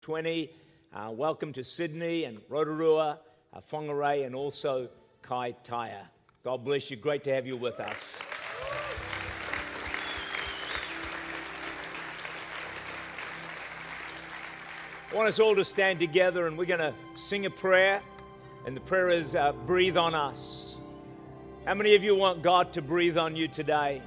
20. Uh, welcome to Sydney and Rotorua, uh, Whangarei, and also Kaitaia. God bless you. Great to have you with us. I want us all to stand together and we're going to sing a prayer. And the prayer is uh, Breathe on us. How many of you want God to breathe on you today?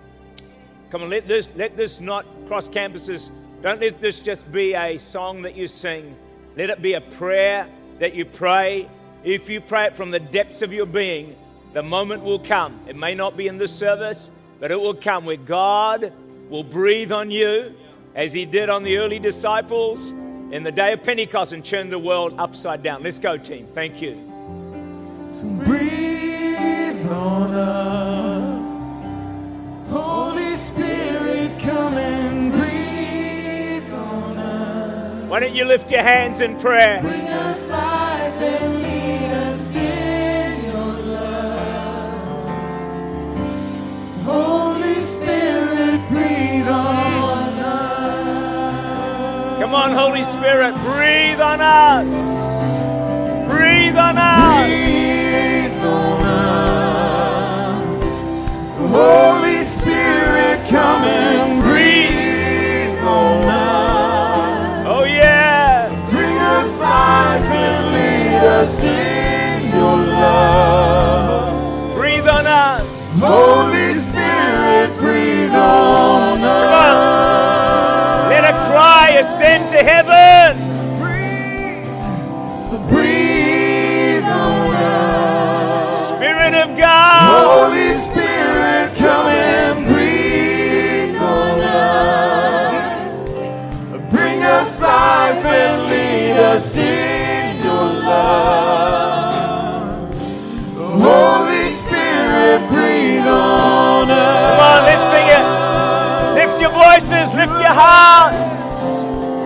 Come on, let this, let this not cross campuses don't let this just be a song that you sing. Let it be a prayer that you pray. If you pray it from the depths of your being, the moment will come. It may not be in this service, but it will come where God will breathe on you as He did on the early disciples in the day of Pentecost and turn the world upside down. Let's go, team. Thank you. So breathe on us, Why don't you lift your hands in prayer? Bring us life and lead us in your love. Holy Spirit, breathe on us. Come on, Holy Spirit, breathe on us. Breathe on us. Breathe on us. Holy us in your love. Holy Spirit, breathe on us. Come on, let's sing it. Lift your voices, lift your hearts.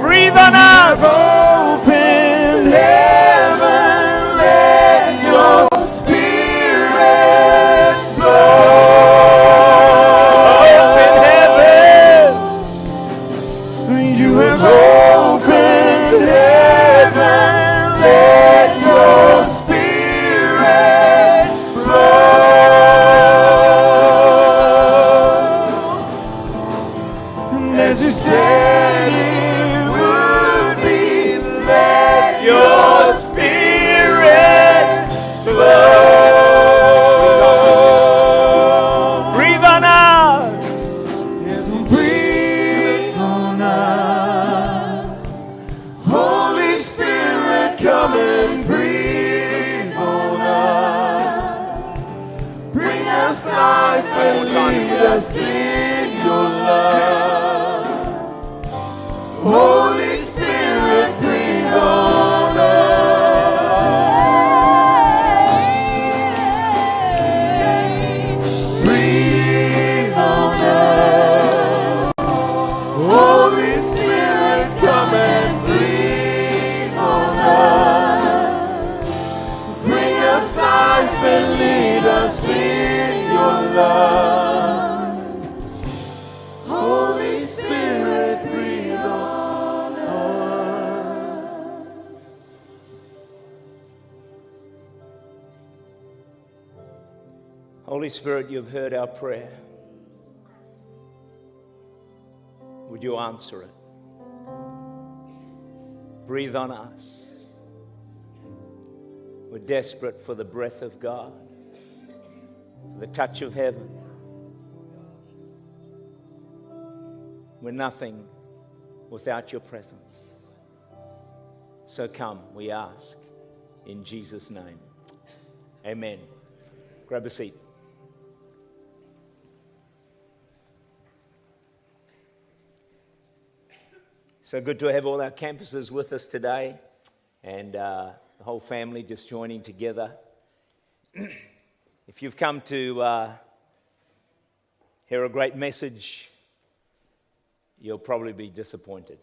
Breathe on us. Life and lead us in your love. Holy Spirit, you've heard our prayer. Would you answer it? Breathe on us. We're desperate for the breath of God, for the touch of heaven. We're nothing without your presence. So come, we ask, in Jesus' name. Amen. Grab a seat. So good to have all our campuses with us today and uh, the whole family just joining together. if you've come to uh, hear a great message, you'll probably be disappointed.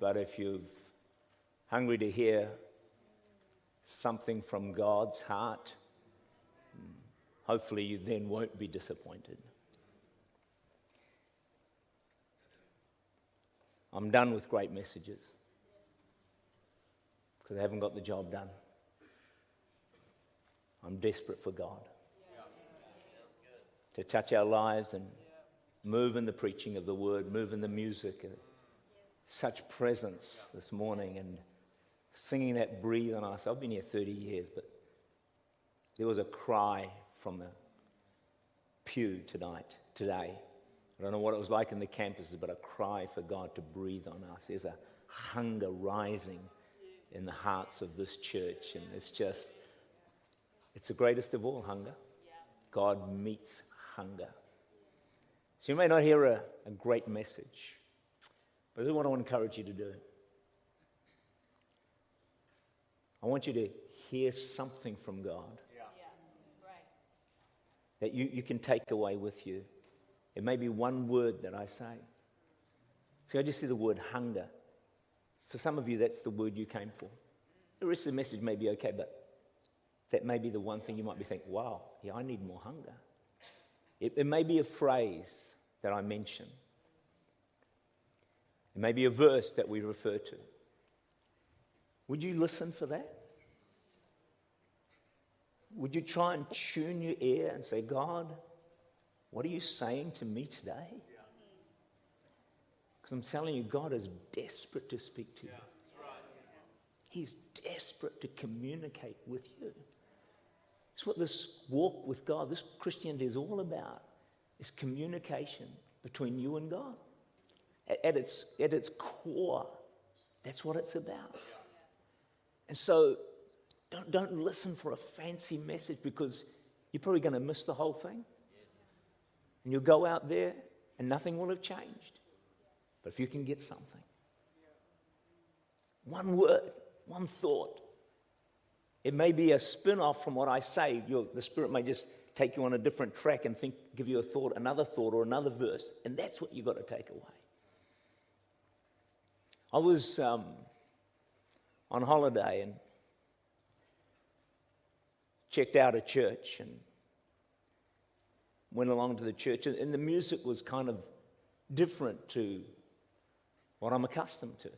But if you're hungry to hear something from God's heart, hopefully you then won't be disappointed. I'm done with great messages because I haven't got the job done. I'm desperate for God to touch our lives and move in the preaching of the word, move in the music. And such presence this morning and singing that breathe on us. I've been here 30 years, but there was a cry from the pew tonight, today. I don't know what it was like in the campuses, but a cry for God to breathe on us. There's a hunger rising in the hearts of this church, and it's just, it's the greatest of all hunger. God meets hunger. So you may not hear a, a great message, but this is what I want to encourage you to do. I want you to hear something from God that you, you can take away with you. It may be one word that I say. See, I just see the word hunger. For some of you, that's the word you came for. The rest of the message may be okay, but that may be the one thing you might be thinking, wow, yeah, I need more hunger. It, it may be a phrase that I mention. It may be a verse that we refer to. Would you listen for that? Would you try and tune your ear and say, God, what are you saying to me today? Because I'm telling you, God is desperate to speak to you. He's desperate to communicate with you. It's what this walk with God, this Christianity is all about. Is communication between you and God. At, at, its, at its core, that's what it's about. And so don't, don't listen for a fancy message because you're probably going to miss the whole thing. And you'll go out there and nothing will have changed. But if you can get something, one word, one thought, it may be a spin off from what I say. The Spirit may just take you on a different track and think, give you a thought, another thought, or another verse. And that's what you've got to take away. I was um, on holiday and checked out a church and went along to the church, and the music was kind of different to what I'm accustomed to.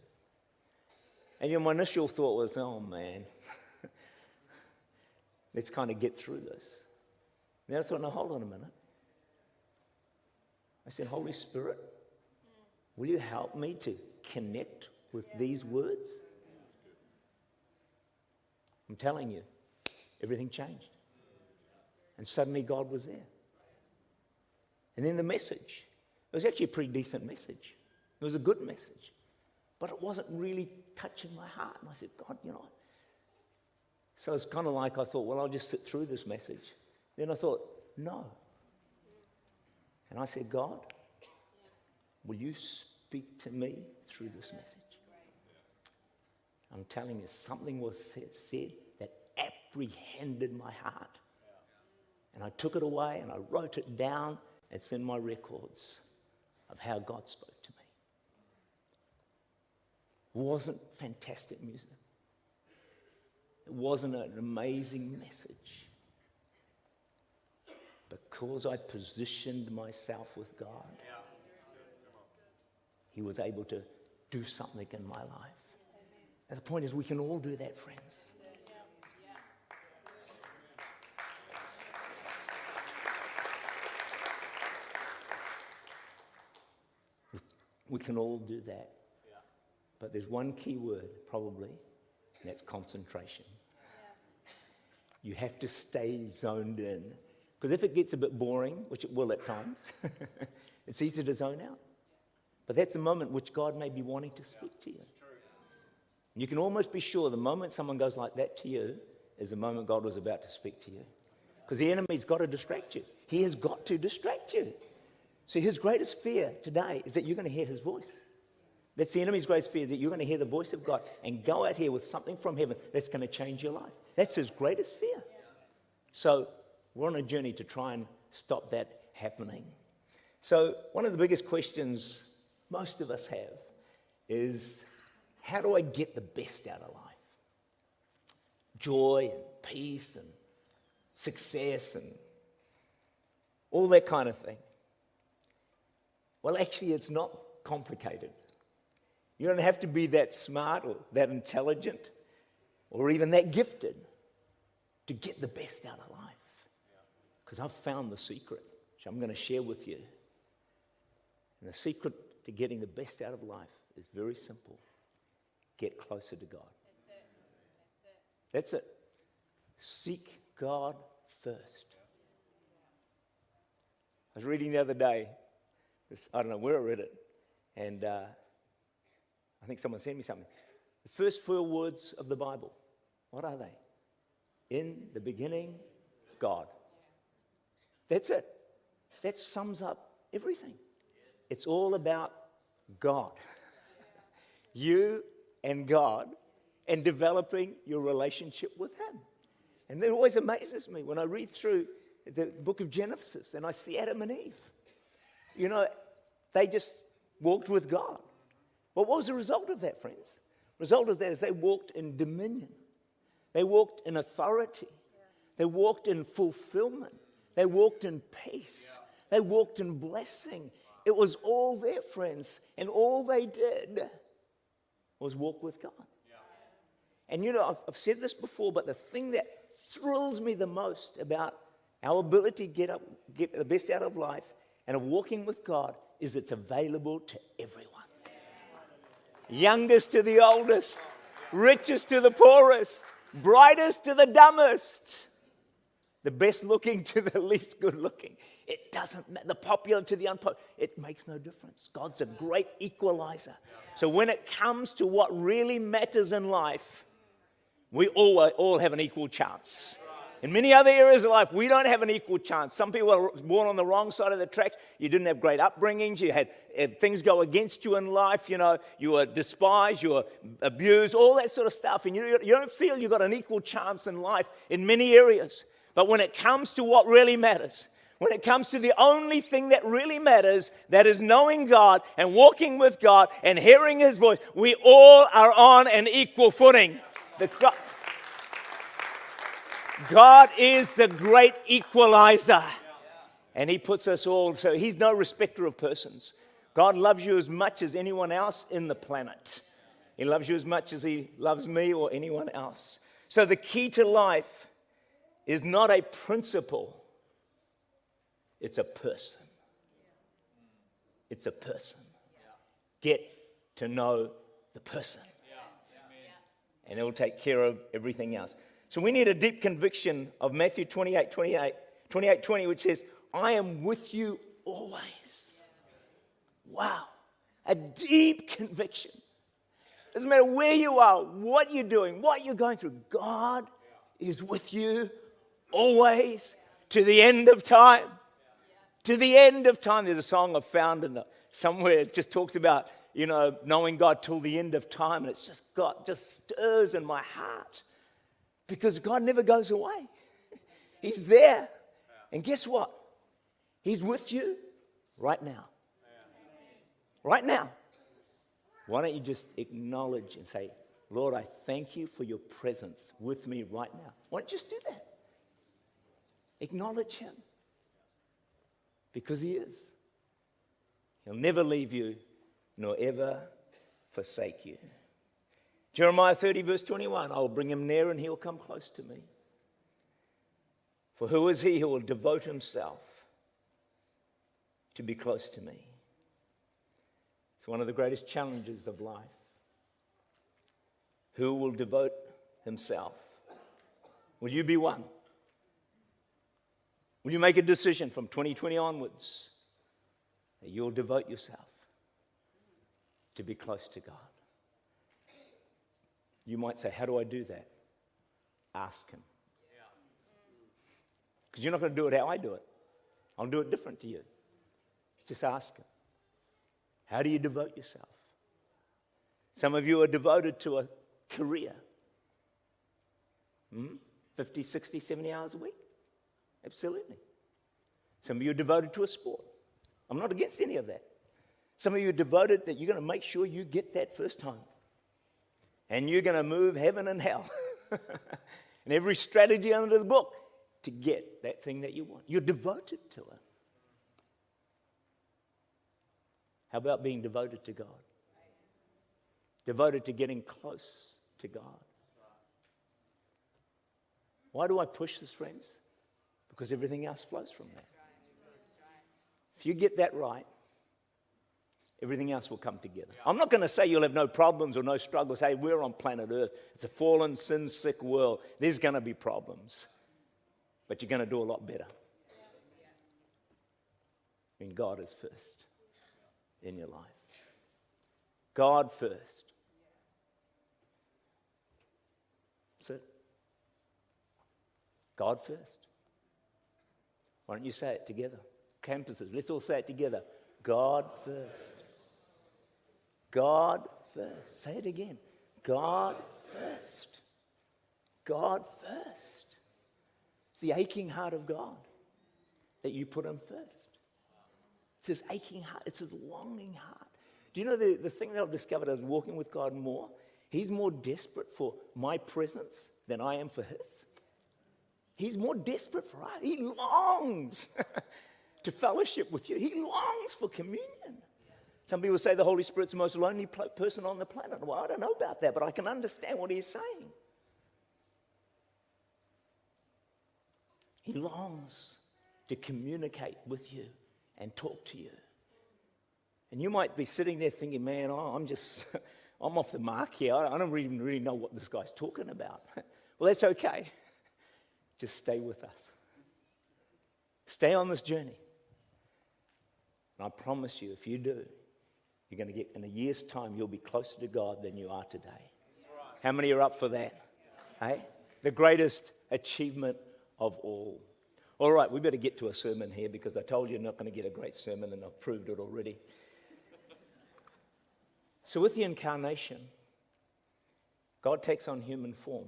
And you know, my initial thought was, oh man, let's kind of get through this. And then I thought, no, hold on a minute. I said, Holy Spirit, will you help me to connect with these words? I'm telling you, everything changed. And suddenly God was there. And then the message. It was actually a pretty decent message. It was a good message. But it wasn't really touching my heart. And I said, God, you know. So it's kind of like I thought, well, I'll just sit through this message. Then I thought, no. And I said, God, will you speak to me through this message? I'm telling you, something was said that apprehended my heart. And I took it away and I wrote it down. It's in my records of how God spoke to me. It wasn't fantastic music. It wasn't an amazing message. Because I positioned myself with God, He was able to do something in my life. And the point is, we can all do that, friends. We can all do that. But there's one key word, probably, and that's concentration. You have to stay zoned in. Because if it gets a bit boring, which it will at times, it's easy to zone out. But that's the moment which God may be wanting to speak to you. You can almost be sure the moment someone goes like that to you is the moment God was about to speak to you. Because the enemy's got to distract you. He has got to distract you. So his greatest fear today is that you're going to hear his voice. That's the enemy's greatest fear, that you're going to hear the voice of God and go out here with something from heaven that's going to change your life. That's his greatest fear. So we're on a journey to try and stop that happening. So, one of the biggest questions most of us have is how do I get the best out of life? Joy and peace and success and all that kind of thing. Well, actually, it's not complicated. You don't have to be that smart or that intelligent or even that gifted to get the best out of life. Because I've found the secret, which I'm going to share with you. And the secret to getting the best out of life is very simple get closer to God. That's it. Seek God first. I was reading the other day, this, I don't know where I read it, and uh, I think someone sent me something. The first four words of the Bible, what are they? In the beginning, God. That's it. That sums up everything. It's all about God. you and God and developing your relationship with Him. And it always amazes me when I read through the book of Genesis and I see Adam and Eve. You know, they just walked with God. What was the result of that, friends? The result of that is they walked in dominion, they walked in authority, they walked in fulfillment, they walked in peace, they walked in blessing. It was all there, friends, and all they did was walk with God. And you know, I've, I've said this before, but the thing that thrills me the most about our ability to get, up, get the best out of life and of walking with God is it's available to everyone. Youngest to the oldest, richest to the poorest, brightest to the dumbest, the best looking to the least good looking. It doesn't matter. The popular to the unpopular. It makes no difference. God's a great equalizer. So when it comes to what really matters in life, we all, all have an equal chance. In many other areas of life, we don't have an equal chance. Some people are born on the wrong side of the tracks. You didn't have great upbringings. You had things go against you in life. You know, you were despised, you were abused, all that sort of stuff. And you, you don't feel you've got an equal chance in life in many areas. But when it comes to what really matters, when it comes to the only thing that really matters, that is knowing God and walking with God and hearing His voice, we all are on an equal footing. The, God is the great equalizer. And He puts us all, so He's no respecter of persons. God loves you as much as anyone else in the planet. He loves you as much as He loves me or anyone else. So the key to life is not a principle, it's a person. It's a person. Get to know the person. And it will take care of everything else. So we need a deep conviction of Matthew 28 28, 28 20, which says, I am with you always. Wow. A deep conviction. Doesn't matter where you are, what you're doing, what you're going through, God is with you always to the end of time. To the end of time. There's a song I've found in the, somewhere it just talks about, you know, knowing God till the end of time. And it's just God just stirs in my heart because God never goes away. He's there. And guess what? He's with you right now. Right now. Why don't you just acknowledge and say, Lord, I thank you for your presence with me right now? Why don't you just do that? Acknowledge him. Because he is. He'll never leave you nor ever forsake you. Jeremiah 30, verse 21 I will bring him near and he'll come close to me. For who is he who will devote himself to be close to me? It's one of the greatest challenges of life. Who will devote himself? Will you be one? Will you make a decision from 2020 onwards that you'll devote yourself to be close to God? You might say, How do I do that? Ask Him. Because you're not going to do it how I do it. I'll do it different to you. Just ask Him. How do you devote yourself? Some of you are devoted to a career. Hmm? 50, 60, 70 hours a week? Absolutely. Some of you are devoted to a sport. I'm not against any of that. Some of you are devoted that you're going to make sure you get that first time and you're going to move heaven and hell and every strategy under the book to get that thing that you want. You're devoted to it. How about being devoted to God? devoted to getting close to God. Why do I push this, friends? Because everything else flows from that. If you get that right, everything else will come together. I'm not going to say you'll have no problems or no struggles. Hey, we're on planet Earth. It's a fallen, sin sick world. There's going to be problems, but you're going to do a lot better. When God is first in your life. God first. That's it. God first. Why don't you say it together? Campuses, let's all say it together. God first. God first. Say it again. God first. God first. It's the aching heart of God that you put Him first. It's His aching heart, it's His longing heart. Do you know the, the thing that I've discovered as walking with God more? He's more desperate for my presence than I am for His. He's more desperate for us. He longs to fellowship with you, He longs for communion. Some people say the Holy Spirit's the most lonely person on the planet. Well, I don't know about that, but I can understand what he's saying. He longs to communicate with you and talk to you. And you might be sitting there thinking, man, oh, I'm just, I'm off the mark here. I don't even really know what this guy's talking about. well, that's okay. Just stay with us. Stay on this journey. And I promise you, if you do, you're going to get, in a year's time, you'll be closer to God than you are today. Right. How many are up for that? Hey? The greatest achievement of all. All right, we better get to a sermon here because I told you you're not going to get a great sermon and I've proved it already. so, with the incarnation, God takes on human form.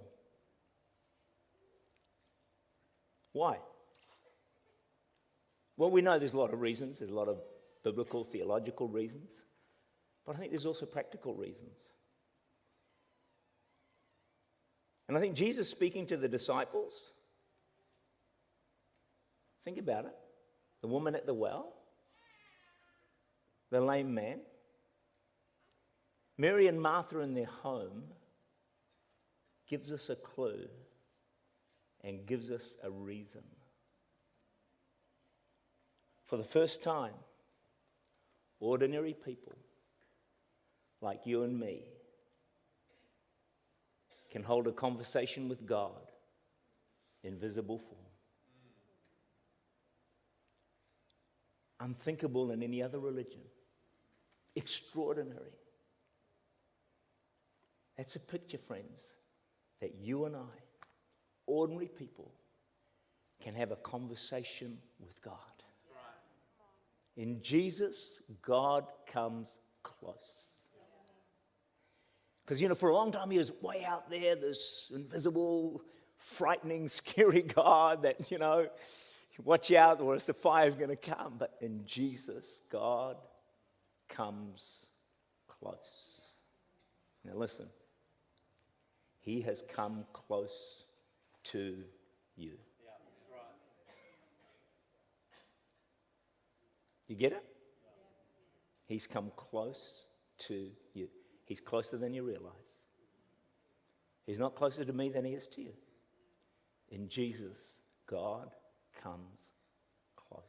Why? Well, we know there's a lot of reasons, there's a lot of biblical, theological reasons. But I think there's also practical reasons. And I think Jesus speaking to the disciples, think about it the woman at the well, the lame man, Mary and Martha in their home gives us a clue and gives us a reason. For the first time, ordinary people like you and me can hold a conversation with God in visible form. Unthinkable in any other religion. Extraordinary. That's a picture, friends, that you and I, ordinary people, can have a conversation with God. In Jesus, God comes close. Because, you know, for a long time he was way out there, this invisible, frightening, scary God that, you know, watch out or else the fire's going to come. But in Jesus, God comes close. Now, listen, he has come close to you. You get it? He's come close to you. He's closer than you realize. He's not closer to me than he is to you. In Jesus, God comes close.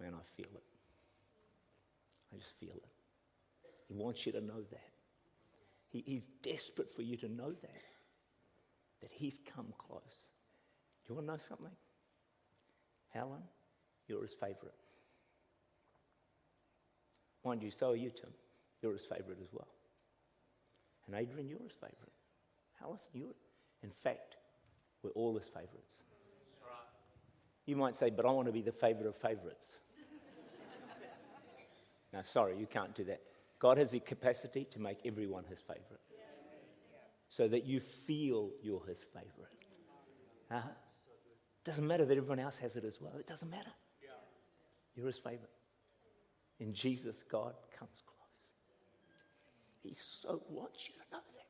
Man, I feel it. I just feel it. He wants you to know that. He, he's desperate for you to know that. That he's come close. Do you want to know something? Helen, you're his favorite. Mind you, so are you, Tim. You're his favorite as well. And Adrian, you're his favorite. Allison, you're. In fact, we're all his favorites. You might say, but I want to be the favorite of favorites. no, sorry, you can't do that. God has the capacity to make everyone his favorite. So that you feel you're his favorite. Uh-huh. Doesn't matter that everyone else has it as well. It doesn't matter. You're his favorite. In Jesus, God comes. He so wants you to know that.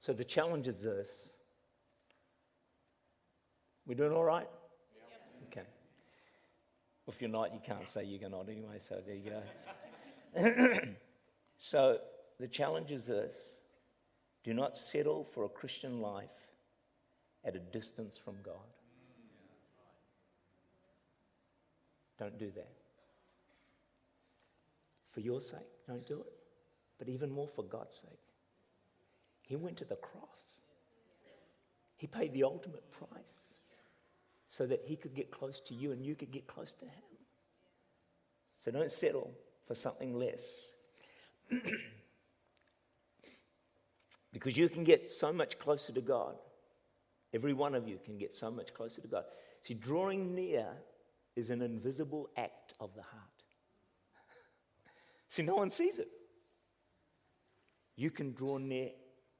So the challenge is this. We're doing all right? Okay. If you're not, you can't say you're not anyway, so there you go. so the challenge is this do not settle for a Christian life at a distance from God. Don't do that. For your sake, don't do it. But even more for God's sake. He went to the cross. He paid the ultimate price so that he could get close to you and you could get close to him. So don't settle for something less. because you can get so much closer to God. Every one of you can get so much closer to God. See, drawing near is an invisible act of the heart. See, no one sees it. You can draw near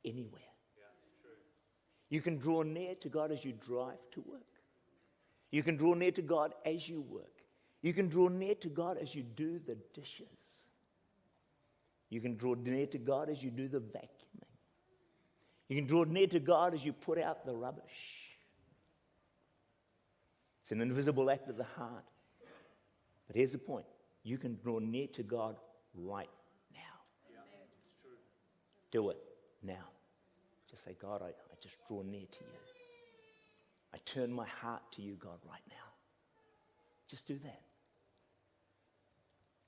anywhere. You can draw near to God as you drive to work. You can draw near to God as you work. You can draw near to God as you do the dishes. You can draw near to God as you do the vacuuming. You can draw near to God as you put out the rubbish. It's an invisible act of the heart. But here's the point you can draw near to God right now. Yeah, Do it now. Just say, God, I, I just draw near to you. I turn my heart to you, God, right now. Just do that.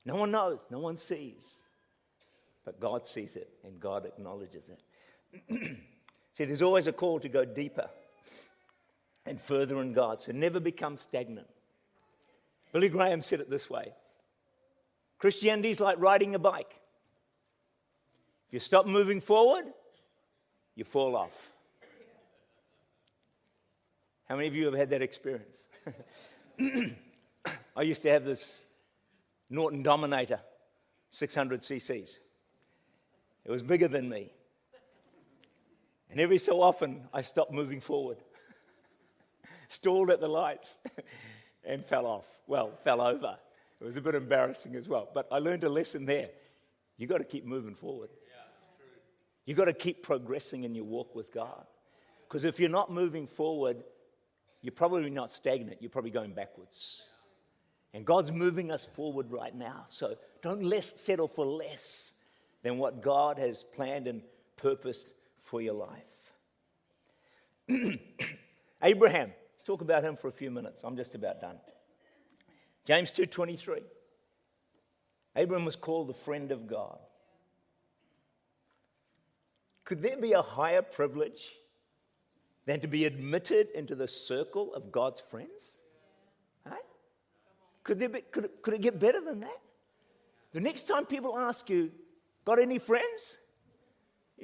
No one knows, no one sees, but God sees it and God acknowledges it. See, there's always a call to go deeper and further in God. So never become stagnant. Billy Graham said it this way Christianity is like riding a bike. If you stop moving forward, you fall off. How many of you have had that experience? I used to have this Norton Dominator, 600 cc's. It was bigger than me. And every so often, I stopped moving forward stalled at the lights, and fell off. Well, fell over. It was a bit embarrassing as well. But I learned a lesson there. You've got to keep moving forward. You've got to keep progressing in your walk with God. Because if you're not moving forward, you're probably not stagnant, you're probably going backwards. And God's moving us forward right now. So don't less, settle for less than what God has planned and purposed for your life. Abraham Let's talk about him for a few minutes. I'm just about done. James 2:23. Abraham was called the friend of God. Could there be a higher privilege than to be admitted into the circle of God's friends? Right? Could, there be, could, could it get better than that? The next time people ask you, Got any friends?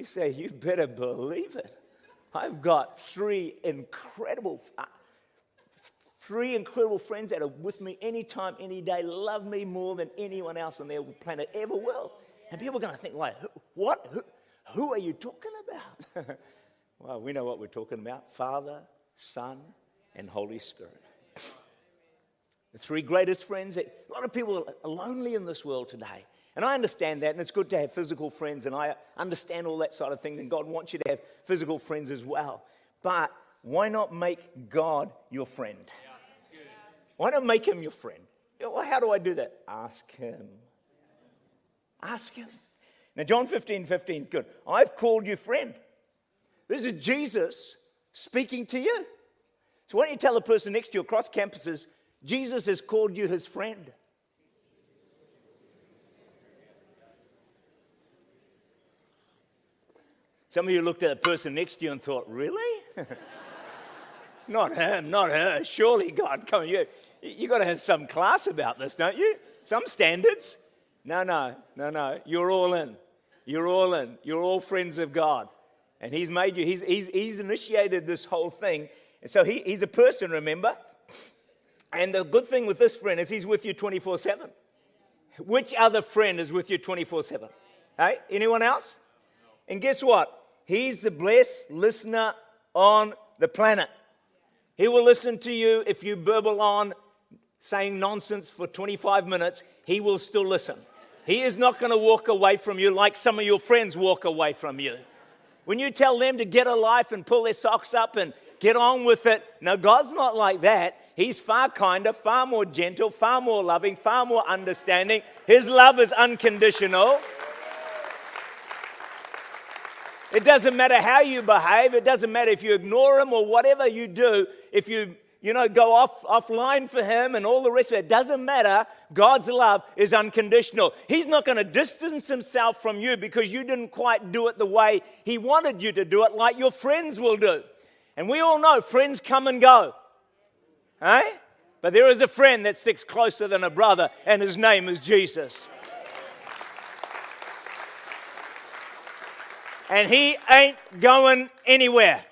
You say, You better believe it. I've got three incredible, uh, three incredible friends that are with me anytime, any day, love me more than anyone else on the planet ever will. And people are going to think, like, what? Who, who are you talking about? well, we know what we're talking about Father, Son, and Holy Spirit. The three greatest friends. A lot of people are lonely in this world today. And I understand that, and it's good to have physical friends, and I understand all that side of things, and God wants you to have physical friends as well. But why not make God your friend? Why not make him your friend? How do I do that? Ask him. Ask him. Now, John 15 15 is good. I've called you friend. This is Jesus speaking to you. So, why don't you tell the person next to you across campuses, Jesus has called you his friend? Some of you looked at the person next to you and thought, really? not him, not her. Surely God, come on, you, you got to have some class about this, don't you? Some standards. No, no, no, no. You're all in. You're all in. You're all friends of God. And He's made you, He's, he's, he's initiated this whole thing. And so he, He's a person, remember? And the good thing with this friend is He's with you 24 7. Which other friend is with you 24 7? Hey, anyone else? And guess what? He's the blessed listener on the planet. He will listen to you if you burble on saying nonsense for 25 minutes, he will still listen. He is not going to walk away from you like some of your friends walk away from you. When you tell them to get a life and pull their socks up and get on with it, no, God's not like that. He's far kinder, far more gentle, far more loving, far more understanding. His love is unconditional. It doesn't matter how you behave, it doesn't matter if you ignore him or whatever you do, if you you know, go off offline for him and all the rest of it. It doesn't matter. God's love is unconditional. He's not going to distance himself from you because you didn't quite do it the way he wanted you to do it, like your friends will do. And we all know friends come and go. Eh? But there is a friend that sticks closer than a brother, and his name is Jesus. And he ain't going anywhere.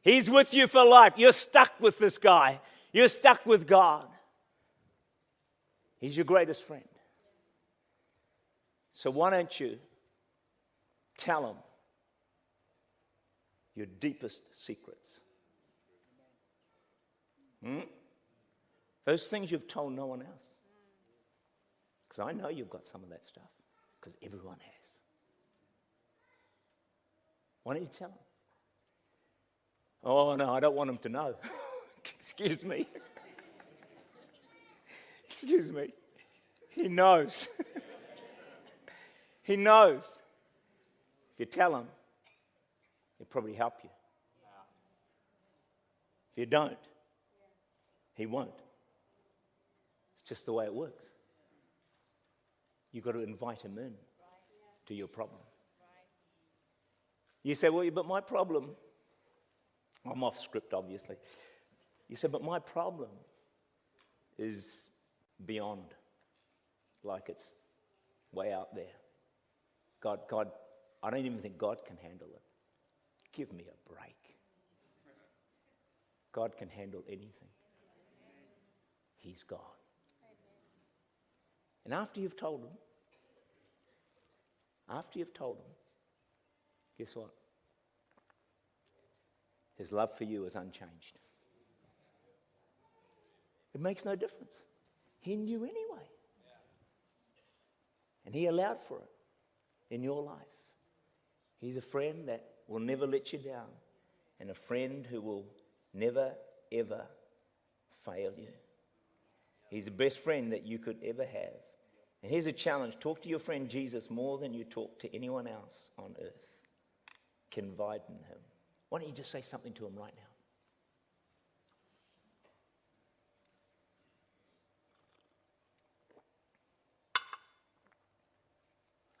He's with you for life. You're stuck with this guy, you're stuck with God. He's your greatest friend. So why don't you tell him your deepest secrets? Hmm? Those things you've told no one else. Because I know you've got some of that stuff, because everyone has. Why don't you tell them? Oh, no, I don't want them to know. Excuse me. Excuse me. He knows. he knows. If you tell him, he'll probably help you. If you don't, he won't. It's just the way it works. You've got to invite him in to your problem. You say, well, but my problem, I'm off script, obviously. You say, but my problem is beyond, like it's way out there. God, God, I don't even think God can handle it. Give me a break. God can handle anything. He's God. And after you've told him, after you've told him, guess what? His love for you is unchanged. It makes no difference. He knew anyway. And He allowed for it in your life. He's a friend that will never let you down, and a friend who will never, ever fail you. He's the best friend that you could ever have. And here's a challenge talk to your friend Jesus more than you talk to anyone else on earth. Confide in him. Why don't you just say something to him right now?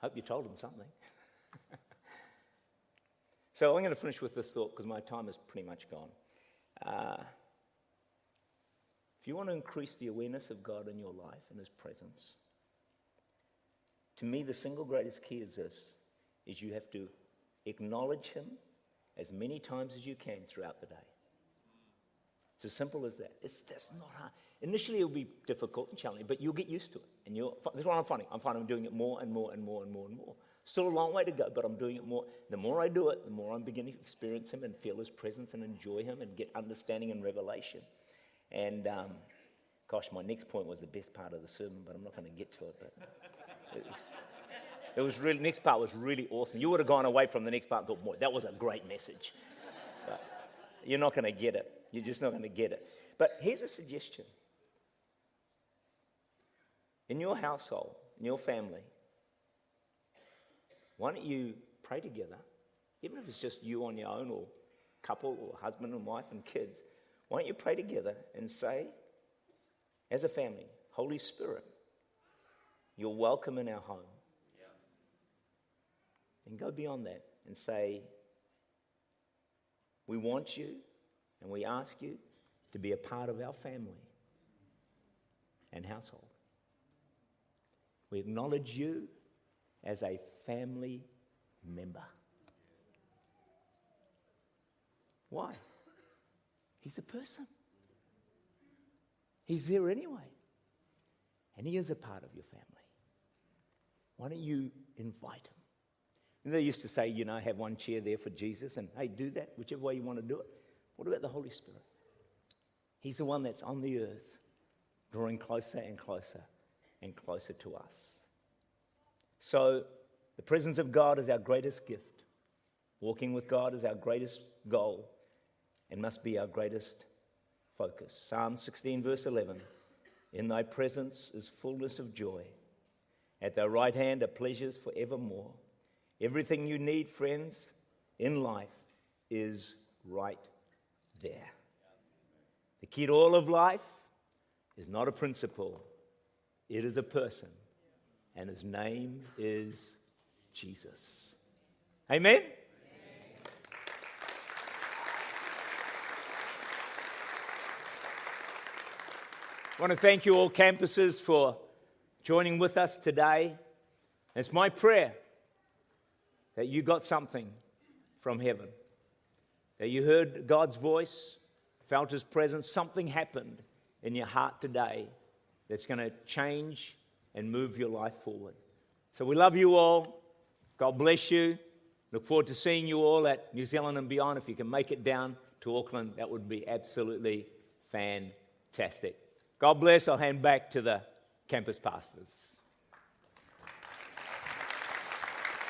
Hope you told him something. so I'm going to finish with this thought because my time is pretty much gone. Uh, if you want to increase the awareness of God in your life and His presence, to me, the single greatest key is this: is you have to acknowledge Him as many times as you can throughout the day. It's as simple as that. It's that's not hard. Initially, it'll be difficult and challenging, but you'll get used to it. And you'll. That's what I'm finding. I'm finding I'm doing it more and more and more and more and more. Still a long way to go, but I'm doing it more. The more I do it, the more I'm beginning to experience Him and feel His presence and enjoy Him and get understanding and revelation. And um, gosh, my next point was the best part of the sermon, but I'm not going to get to it. But it was, really, next part was really awesome. You would have gone away from the next part and thought, boy, that was a great message. But you're not going to get it. You're just not going to get it. But here's a suggestion in your household, in your family, why don't you pray together, even if it's just you on your own or couple or husband and wife and kids? Why don't you pray together and say, as a family, Holy Spirit, you're welcome in our home. And go beyond that and say, We want you and we ask you to be a part of our family and household. We acknowledge you as a family member. Why? He's a person. He's there anyway. And he is a part of your family. Why don't you invite him? And they used to say, you know, have one chair there for Jesus, and hey, do that, whichever way you want to do it. What about the Holy Spirit? He's the one that's on the earth, drawing closer and closer and closer to us. So, the presence of God is our greatest gift. Walking with God is our greatest goal and must be our greatest focus. Psalm 16, verse 11 In thy presence is fullness of joy. At thy right hand are pleasures forevermore. Everything you need, friends, in life is right there. The key to all of life is not a principle, it is a person, and his name is Jesus. Amen? I want to thank you all campuses for joining with us today. It's my prayer that you got something from heaven, that you heard God's voice, felt His presence, something happened in your heart today that's going to change and move your life forward. So we love you all. God bless you. Look forward to seeing you all at New Zealand and beyond. If you can make it down to Auckland, that would be absolutely fantastic. God bless. I'll hand back to the campus pastors.